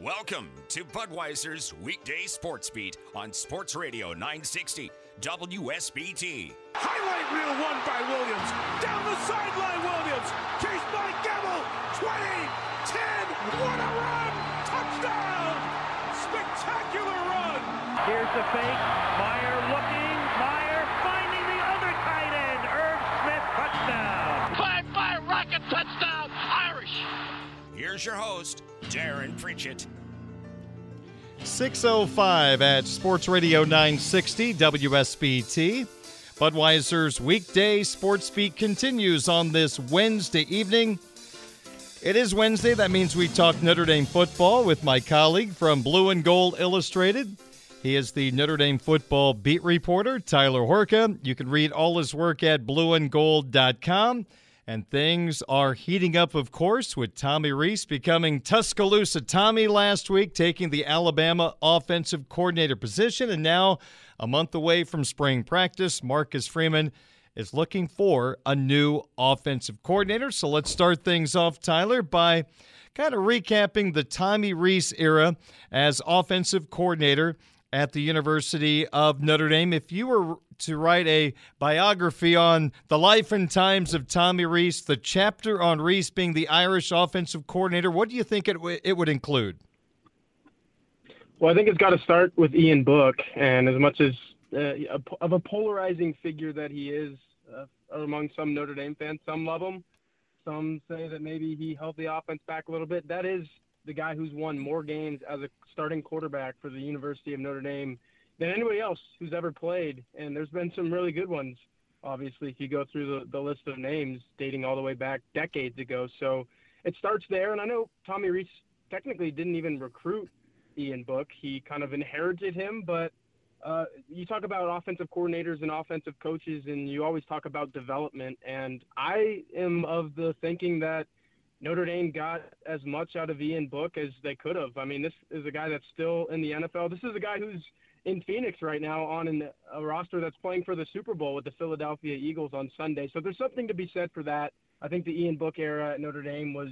Welcome to Budweiser's weekday sports beat on Sports Radio 960 WSBT. Highlight reel won by Williams. Down the sideline, Williams. Chased by Gamble. 20, 10. What a run! Touchdown! Spectacular run! Here's the fake. Meyer looking. Here's your host, Darren Pritchett. 605 at Sports Radio 960 WSBT. Budweiser's weekday sports beat continues on this Wednesday evening. It is Wednesday. That means we talk Notre Dame football with my colleague from Blue and Gold Illustrated. He is the Notre Dame football beat reporter, Tyler Horka. You can read all his work at blueandgold.com. And things are heating up, of course, with Tommy Rees becoming Tuscaloosa Tommy last week, taking the Alabama offensive coordinator position. And now, a month away from spring practice, Marcus Freeman is looking for a new offensive coordinator. So let's start things off, Tyler, by kind of recapping the Tommy Rees era as offensive coordinator at the University of Notre Dame. If you were to write a biography on the life and times of Tommy Rees, the chapter on Rees being the Irish offensive coordinator, what do you think it, w- it would include? Well, I think it's got to start with Ian Book, and as much as uh, of a polarizing figure that he is uh, among some Notre Dame fans, some love him, some say that maybe he held the offense back a little bit. That is the guy who's won more games as a starting quarterback for the University of Notre Dame than anybody else who's ever played. And there's been some really good ones, obviously, if you go through the, the list of names dating all the way back decades ago. So it starts there. And I know Tommy Rees technically didn't even recruit Ian Book. He kind of inherited him, but uh, you talk about offensive coordinators and offensive coaches, and you always talk about development. And I am of the thinking that Notre Dame got as much out of Ian Book as they could have. I mean, this is a guy that's still in the NFL. This is a guy who's in Phoenix right now on an, a roster that's playing for the Super Bowl with the Philadelphia Eagles on Sunday. So there's something to be said for that. I think the Ian Book era at Notre Dame was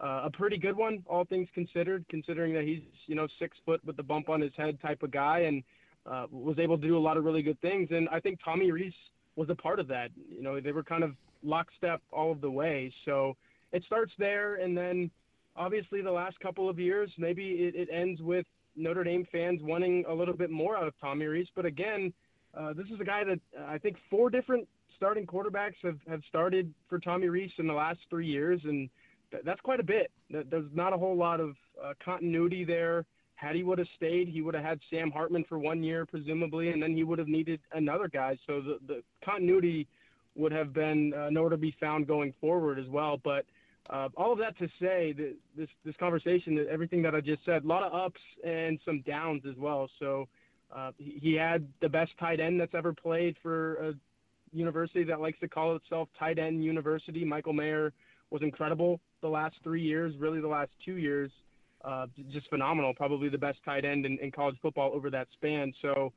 uh, a pretty good one, all things considered, considering that he's you know six foot with the bump on his head type of guy and uh, was able to do a lot of really good things. And I think Tommy Rees was a part of that. You know, they were kind of lockstep all of the way. So it starts there, and then obviously the last couple of years, maybe it, it ends with Notre Dame fans wanting a little bit more out of Tommy Rees. But again, uh, this is a guy that uh, I think four different starting quarterbacks have, have started for Tommy Rees in the last three years, and th- that's quite a bit. There's not a whole lot of uh, continuity there. Had he would have stayed, he would have had Sam Hartman for one year, presumably, and then he would have needed another guy. So the, the continuity would have been uh, nowhere to be found going forward as well. But uh, all of that to say that this this conversation, that everything that I just said, a lot of ups and some downs as well. So uh, he had the best tight end that's ever played for a university that likes to call itself tight end university. Michael Mayer was incredible the last three years, really the last two years, uh, just phenomenal. Probably the best tight end in, in college football over that span. So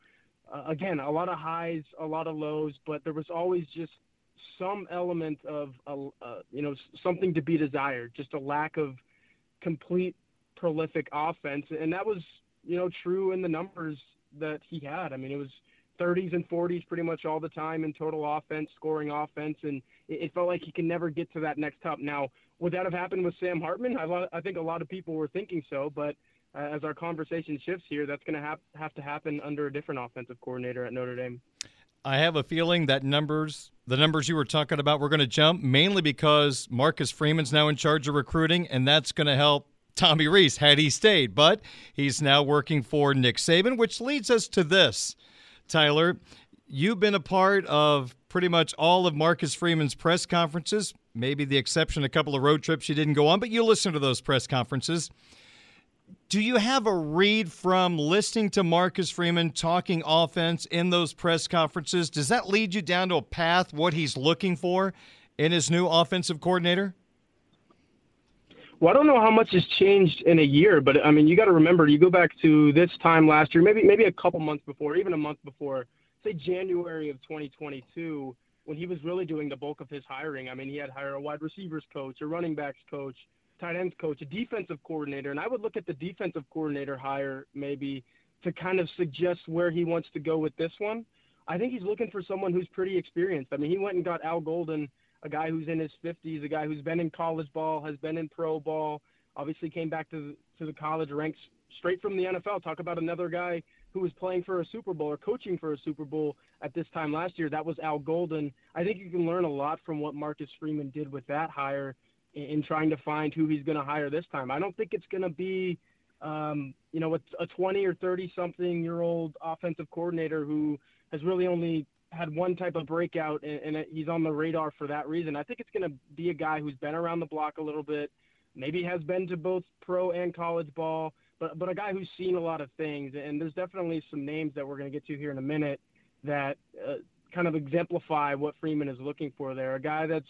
uh, again, a lot of highs, a lot of lows, but there was always just some element of uh, you know something to be desired, just a lack of complete prolific offense, and that was you know true in the numbers that he had. I mean, it was 30s and 40s pretty much all the time in total offense, scoring offense, and it, felt like he can never get to that next top. Now, would that have happened with Sam Hartman? I, I think a lot of people were thinking so, but uh, as our conversation shifts here, that's going to have have to happen under a different offensive coordinator at Notre Dame. I have a feeling that numbers, the numbers you were talking about, we're going to jump mainly because Marcus Freeman's now in charge of recruiting, and that's going to help Tommy Rees had he stayed. But he's now working for Nick Saban, which leads us to this. Tyler, you've been a part of pretty much all of Marcus Freeman's press conferences, maybe the exception a couple of road trips you didn't go on, but you listen to those press conferences. Do you have a read from listening to Marcus Freeman talking offense in those press conferences? Does that lead you down to a path what he's looking for in his new offensive coordinator? Well, I don't know how much has changed in a year, but I mean, you got to remember, you go back to this time last year, maybe maybe a couple months before, even a month before, say January of 2022, when he was really doing the bulk of his hiring. I mean, he had hired a wide receivers coach, a running backs coach, tight ends coach, a defensive coordinator, and I would look at the defensive coordinator hire maybe to kind of suggest where he wants to go with this one. I think he's looking for someone who's pretty experienced. I mean, he went and got Al Golden, a guy who's in his 50s, a guy who's been in college ball, has been in pro ball, obviously came back to to the college ranks straight from the NFL. Talk about another guy who was playing for a Super Bowl or coaching for a Super Bowl at this time last year. That was Al Golden. I think you can learn a lot from what Marcus Freeman did with that hire in, in trying to find who he's going to hire this time. I don't think it's going to be, um, you know, a, a 20 or 30 something year old offensive coordinator who has really only had one type of breakout and, and he's on the radar for that reason. I think it's going to be a guy who's been around the block a little bit, maybe has been to both pro and college ball but but a guy who's seen a lot of things. And there's definitely some names that we're going to get to here in a minute that uh, kind of exemplify what Freeman is looking for there. A guy that's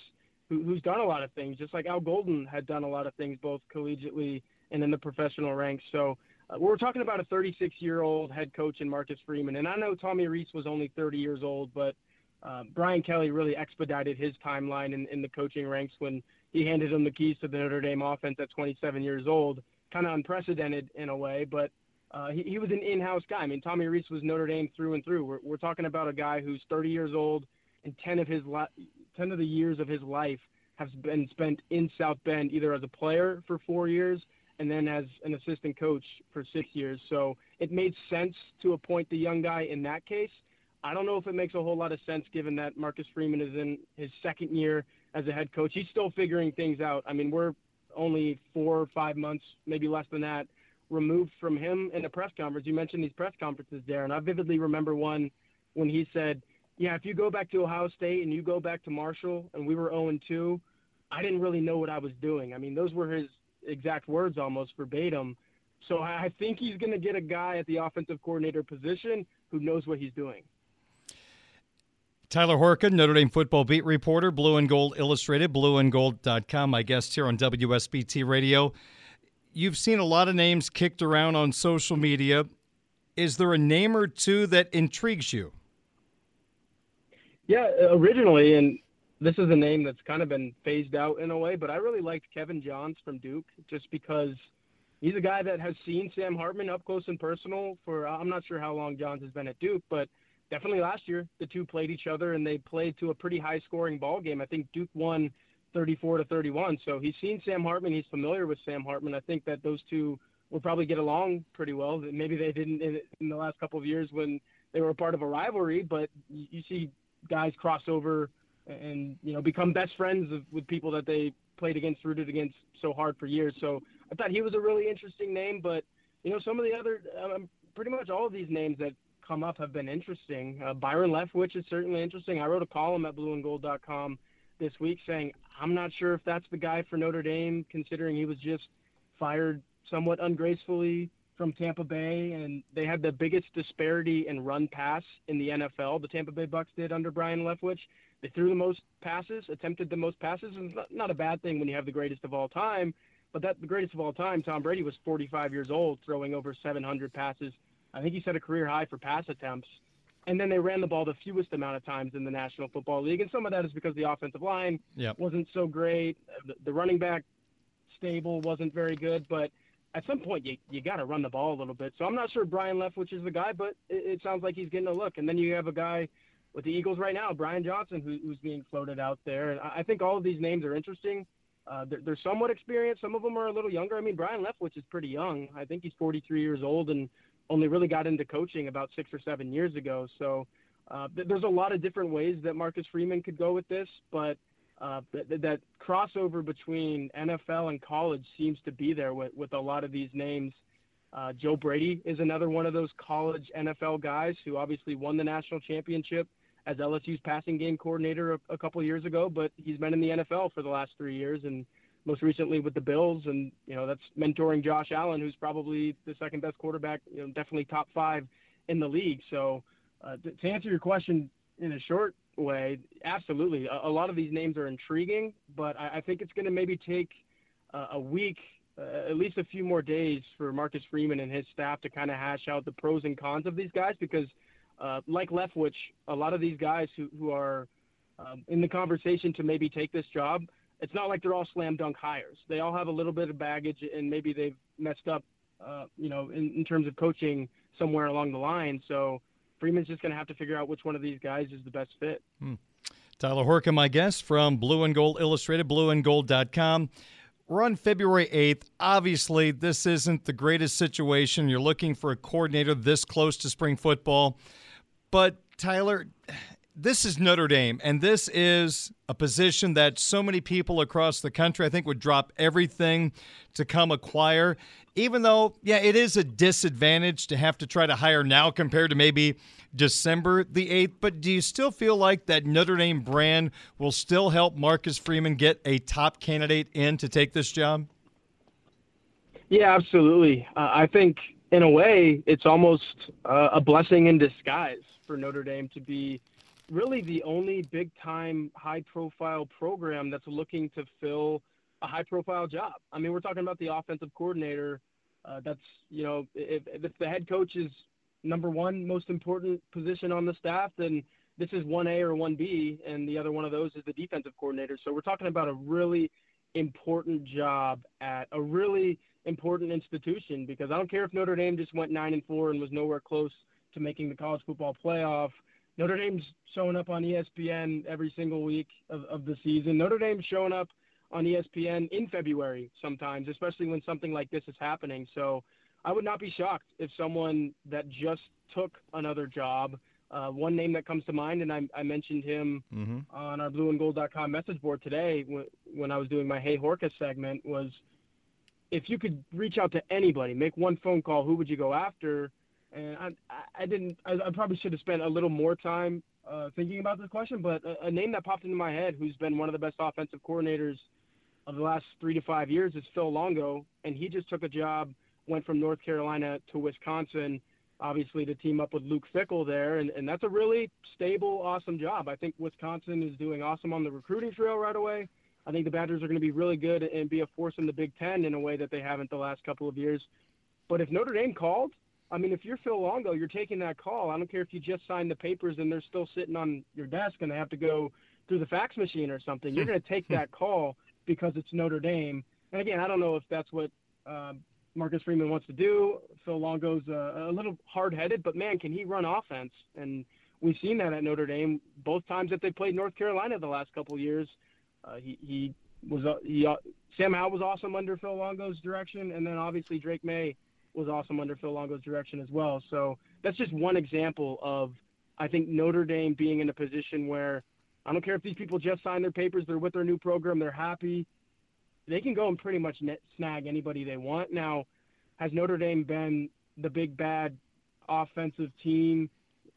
who, who's done a lot of things, just like Al Golden had done a lot of things both collegiately and in the professional ranks. So. Uh, we're talking about a 36 year old head coach in Marcus Freeman. And I know Tommy Rees was only 30 years old, but uh, Brian Kelly really expedited his timeline in, in the coaching ranks when he handed him the keys to the Notre Dame offense at 27 years old kind of unprecedented in a way, but uh, he, he was an in-house guy. I mean, Tommy Rees was Notre Dame through and through. We're, we're talking about a guy who's 30 years old, and 10 of his 10 of the years of his life have been spent in South Bend, either as a player for four years and then as an assistant coach for six years. So it made sense to appoint the young guy in that case. I don't know if it makes a whole lot of sense given that Marcus Freeman is in his second year as a head coach. He's still figuring things out. I mean, we're only four or five months, maybe less than that, removed from him in a press conference. You mentioned these press conferences, Darren. I vividly remember one when he said, "Yeah, if you go back to Ohio State and you go back to Marshall, and we were 0 2, I didn't really know what I was doing." I mean, those were his exact words, almost verbatim. So I think he's going to get a guy at the offensive coordinator position who knows what he's doing. Tyler Horka, Notre Dame football beat reporter, Blue and Gold Illustrated, blueandgold.com, my guest here on WSBT Radio. You've seen a lot of names kicked around on social media. Is there a name or two that intrigues you? Yeah, uh, originally, and this is a name that's kind of been phased out in a way, but I really liked Kevin Johns from Duke just because he's a guy that has seen Sam Hartman up close and personal for I'm not sure how long Johns has been at Duke, but – definitely last year the two played each other and they played to a pretty high scoring ball game. I think Duke won 34 to 31. So he's seen Sam Hartman. He's familiar with Sam Hartman. I think that those two will probably get along pretty well. Maybe they didn't in, in the last couple of years when they were a part of a rivalry, but you see guys cross over and you know become best friends of, with people that they played against, rooted against so hard for years. So I thought he was a really interesting name, but you know some of the other, um, pretty much all of these names that come up have been interesting. Uh, Byron Leftwich is certainly interesting. I wrote a column at blueandgold.com this week saying I'm not sure if that's the guy for Notre Dame, considering he was just fired somewhat ungracefully from Tampa Bay, and they had the biggest disparity in run pass in the NFL. The Tampa Bay Bucks did under Byron Leftwich. They threw the most passes, attempted the most passes, and it's not, not a bad thing when you have the greatest of all time. But that the greatest of all time, Tom Brady was 45 years old, throwing over 700 passes I think he set a career high for pass attempts. And then they ran the ball the fewest amount of times in the National Football League. And some of that is because the offensive line yep. wasn't so great. The, the running back stable wasn't very good. But at some point, you, you got to run the ball a little bit. So I'm not sure Byron Leftwich is the guy, but it, it sounds like he's getting a look. And then you have a guy with the Eagles right now, Brian Johnson, who, who's being floated out there. And I, I think all of these names are interesting. Uh, they're, they're somewhat experienced. Some of them are a little younger. I mean, Byron Leftwich is pretty young. I think he's 43 years old, and only really got into coaching about six or seven years ago. So uh, th- there's a lot of different ways that Marcus Freeman could go with this, but uh, th- that crossover between NFL and college seems to be there with, with a lot of these names. Uh, Joe Brady is another one of those college NFL guys who obviously won the national championship as LSU's passing game coordinator a, a couple years ago, but he's been in the NFL for the last three years and most recently with the Bills. And, you know, that's mentoring Josh Allen, who's probably the second best quarterback, you know, definitely top five in the league. So uh, to, to answer your question in a short way, absolutely. A, a lot of these names are intriguing, but I, I think it's going to maybe take uh, a week, uh, at least a few more days for Marcus Freeman and his staff to kind of hash out the pros and cons of these guys because, uh, like Leftwich, a lot of these guys who, who are um, in the conversation to maybe take this job, it's not like they're all slam dunk hires. They all have a little bit of baggage and maybe they've messed up, uh, you know, in, in terms of coaching somewhere along the line. So, Freeman's just going to have to figure out which one of these guys is the best fit. Hmm. Tyler Horka, my guest from Blue and Gold Illustrated, blueandgold.com. We're on February 8th. Obviously, this isn't the greatest situation. You're looking for a coordinator this close to spring football. But, Tyler, this is Notre Dame, and this is a position that so many people across the country, I think, would drop everything to come acquire. Even though, yeah, it is a disadvantage to have to try to hire now compared to maybe December the 8th. But do you still feel like that Notre Dame brand will still help Marcus Freeman get a top candidate in to take this job? Yeah, absolutely. Uh, I think, in a way, it's almost uh, a blessing in disguise for Notre Dame to be really the only big time high profile program that's looking to fill a high profile job. I mean, we're talking about the offensive coordinator. Uh, that's, you know, if, if the head coach is number one most important position on the staff, then this is 1A or 1B, and the other one of those is the defensive coordinator. So we're talking about a really important job at a really important institution because I don't care if Notre Dame just went 9 and 4 and was nowhere close to making the college football playoff Notre Dame's showing up on ESPN every single week of, of the season. Notre Dame's showing up on ESPN in February sometimes, especially when something like this is happening. So I would not be shocked if someone that just took another job, uh, one name that comes to mind, and I, I mentioned him mm-hmm. on our blueandgold.com message board today when, when I was doing my Hey Horka segment, was if you could reach out to anybody, make one phone call, who would you go after? and I, I didn't. I, I probably should have spent a little more time uh, thinking about this question, but a, a, name that popped into my head, who's been one of the best offensive coordinators of the last three to five years, is Phil Longo, and he just took a job, went from North Carolina to Wisconsin, obviously to team up with Luke Fickell there, and, and that's a really stable, awesome job. I think Wisconsin is doing awesome on the recruiting trail right away. I think the Badgers are going to be really good and be a force in the Big Ten in a way that they haven't the last couple of years. But if Notre Dame called, I mean, if you're Phil Longo, you're taking that call. I don't care if you just signed the papers and they're still sitting on your desk and they have to go through the fax machine or something. You're hmm. going to take hmm. that call because it's Notre Dame. And again, I don't know if that's what uh, Marcus Freeman wants to do. Phil Longo's uh, a little hard-headed, but man, can he run offense? And we've seen that at Notre Dame both times that they played North Carolina the last couple of years. Uh, he, he was uh, he, uh, Sam Howell was awesome under Phil Longo's direction, and then obviously Drake Maye was awesome under Phil Longo's direction as well. So that's just one example of, I think, Notre Dame being in a position where I don't care if these people just signed their papers, they're with their new program, they're happy. They can go and pretty much net, snag anybody they want. Now, has Notre Dame been the big bad offensive team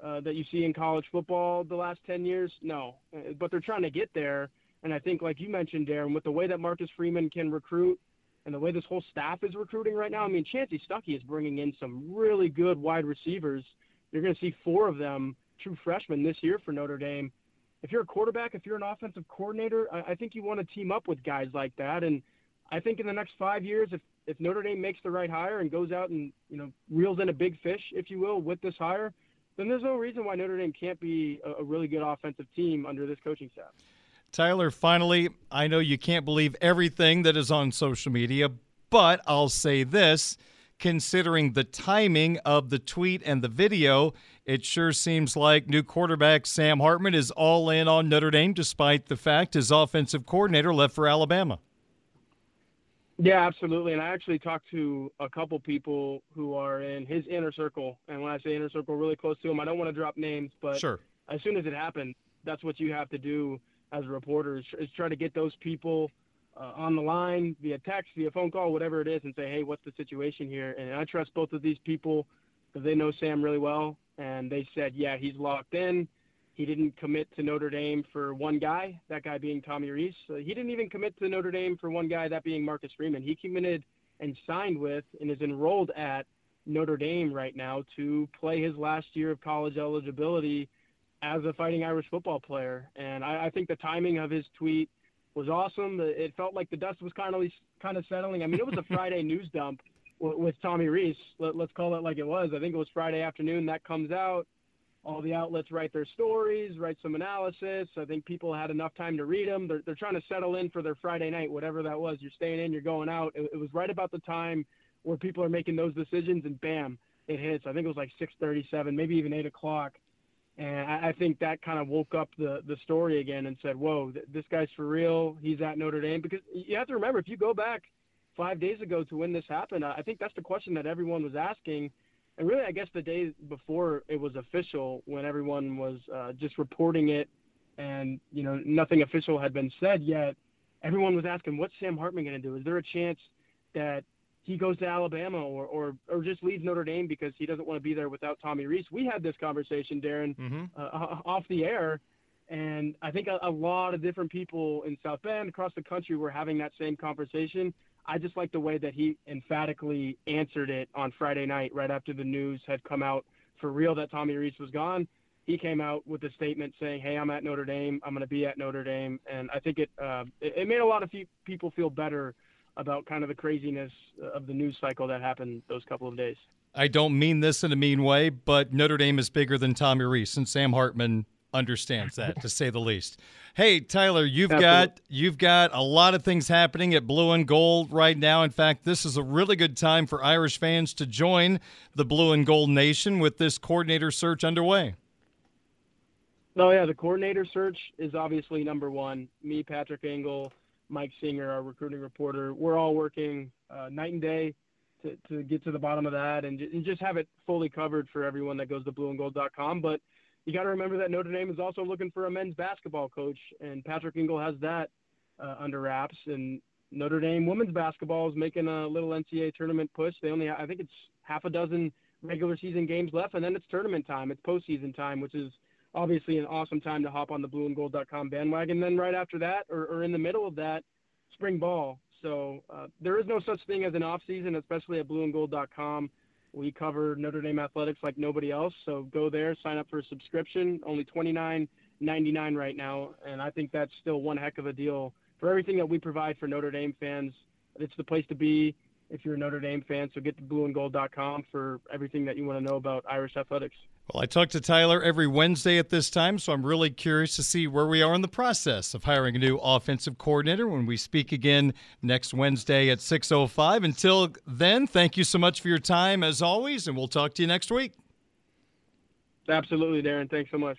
uh, that you see in college football the last 10 years? No. Uh, but they're trying to get there. And I think, like you mentioned, Darren, with the way that Marcus Freeman can recruit and the way this whole staff is recruiting right now, I mean, Chansi Stuckey is bringing in some really good wide receivers. You're going to see four of them, true freshmen, this year for Notre Dame. If you're a quarterback, if you're an offensive coordinator, I, I think you want to team up with guys like that. And I think in the next five years, if if Notre Dame makes the right hire and goes out and you know reels in a big fish, if you will, with this hire, then there's no reason why Notre Dame can't be a, a really good offensive team under this coaching staff. Tyler, finally, I know you can't believe everything that is on social media, but I'll say this considering the timing of the tweet and the video, it sure seems like new quarterback Sam Hartman is all in on Notre Dame, despite the fact his offensive coordinator left for Alabama. Yeah, absolutely. And I actually talked to a couple people who are in his inner circle. And when I say inner circle, really close to him, I don't want to drop names, but sure. as soon as it happened, that's what you have to do as a reporter is, is try to get those people uh, on the line via text, via phone call, whatever it is, and say, hey, what's the situation here? And I trust both of these people because they know Sam really well, and they said, yeah, he's locked in. He didn't commit to Notre Dame for one guy, that guy being Tommy Rees. He didn't even commit to Notre Dame for one guy, that being Marcus Freeman. He committed and signed with and is enrolled at Notre Dame right now to play his last year of college eligibility as a Fighting Irish football player. And I, I think the timing of his tweet was awesome. It felt like the dust was kind of kind of settling. I mean, it was a Friday news dump with Tommy Rees. Let, us call it like it was. I think it was Friday afternoon that comes out. All the outlets write their stories, write some analysis. I think people had enough time to read them. They're, they're trying to settle in for their Friday night, whatever that was. You're staying in, you're going out. It, it was right about the time where people are making those decisions, and bam, it hits. I think it was like 6:37, maybe even 8 o'clock. And I, I think that kind of woke up the the story again and said, "Whoa, th- this guy's for real. He's at Notre Dame." Because you have to remember, if you go back five days ago to when this happened, I think that's the question that everyone was asking. And really, I guess the day before it was official, when everyone was uh, just reporting it, and you know nothing official had been said yet, everyone was asking, "What's Sam Hartman going to do? Is there a chance that he goes to Alabama or, or or just leaves Notre Dame because he doesn't want to be there without Tommy Rees. We had this conversation, Darren, mm-hmm. uh, off the air, and I think a, a lot of different people in South Bend across the country were having that same conversation. I just like the way that he emphatically answered it on Friday night, right after the news had come out for real that Tommy Rees was gone. He came out with a statement saying, "Hey, I'm at Notre Dame. I'm going to be at Notre Dame," and I think it, uh, it it made a lot of people feel better about kind of the craziness of the news cycle that happened those couple of days. I don't mean this in a mean way, but Notre Dame is bigger than Tommy Rees, and Sam Hartman understands that to say the least. Hey, Tyler, you've Absolutely. got you've got a lot of things happening at Blue and Gold right now. In fact, this is a really good time for Irish fans to join the Blue and Gold Nation with this coordinator search underway. Oh yeah, the coordinator search is obviously number one. Me, Patrick Engel, Mike Singer, our recruiting reporter, we're all working uh, night and day to, to get to the bottom of that and, and just have it fully covered for everyone that goes to blueandgold.com. But you got to remember that Notre Dame is also looking for a men's basketball coach, and Patrick Engel has that uh, under wraps. And Notre Dame women's basketball is making a little NCAA tournament push. They only, I think it's half a dozen regular season games left, and then it's tournament time. It's postseason time, which is obviously an awesome time to hop on the blueandgold.com bandwagon. Then right after that, or, or in the middle of that, spring ball. So uh, there is no such thing as an off season, especially at blueandgold.com. We cover Notre Dame athletics like nobody else. So go there, sign up for a subscription. Only twenty nine ninety nine right now, and I think that's still one heck of a deal for everything that we provide for Notre Dame fans. It's the place to be if you're a Notre Dame fan. So get to blueandgold.com for everything that you want to know about Irish athletics. Well, I talk to Tyler every Wednesday at this time, so I'm really curious to see where we are in the process of hiring a new offensive coordinator when we speak again next Wednesday at 6:05. Until then, thank you so much for your time as always, and we'll talk to you next week. Absolutely, Darren. Thanks so much.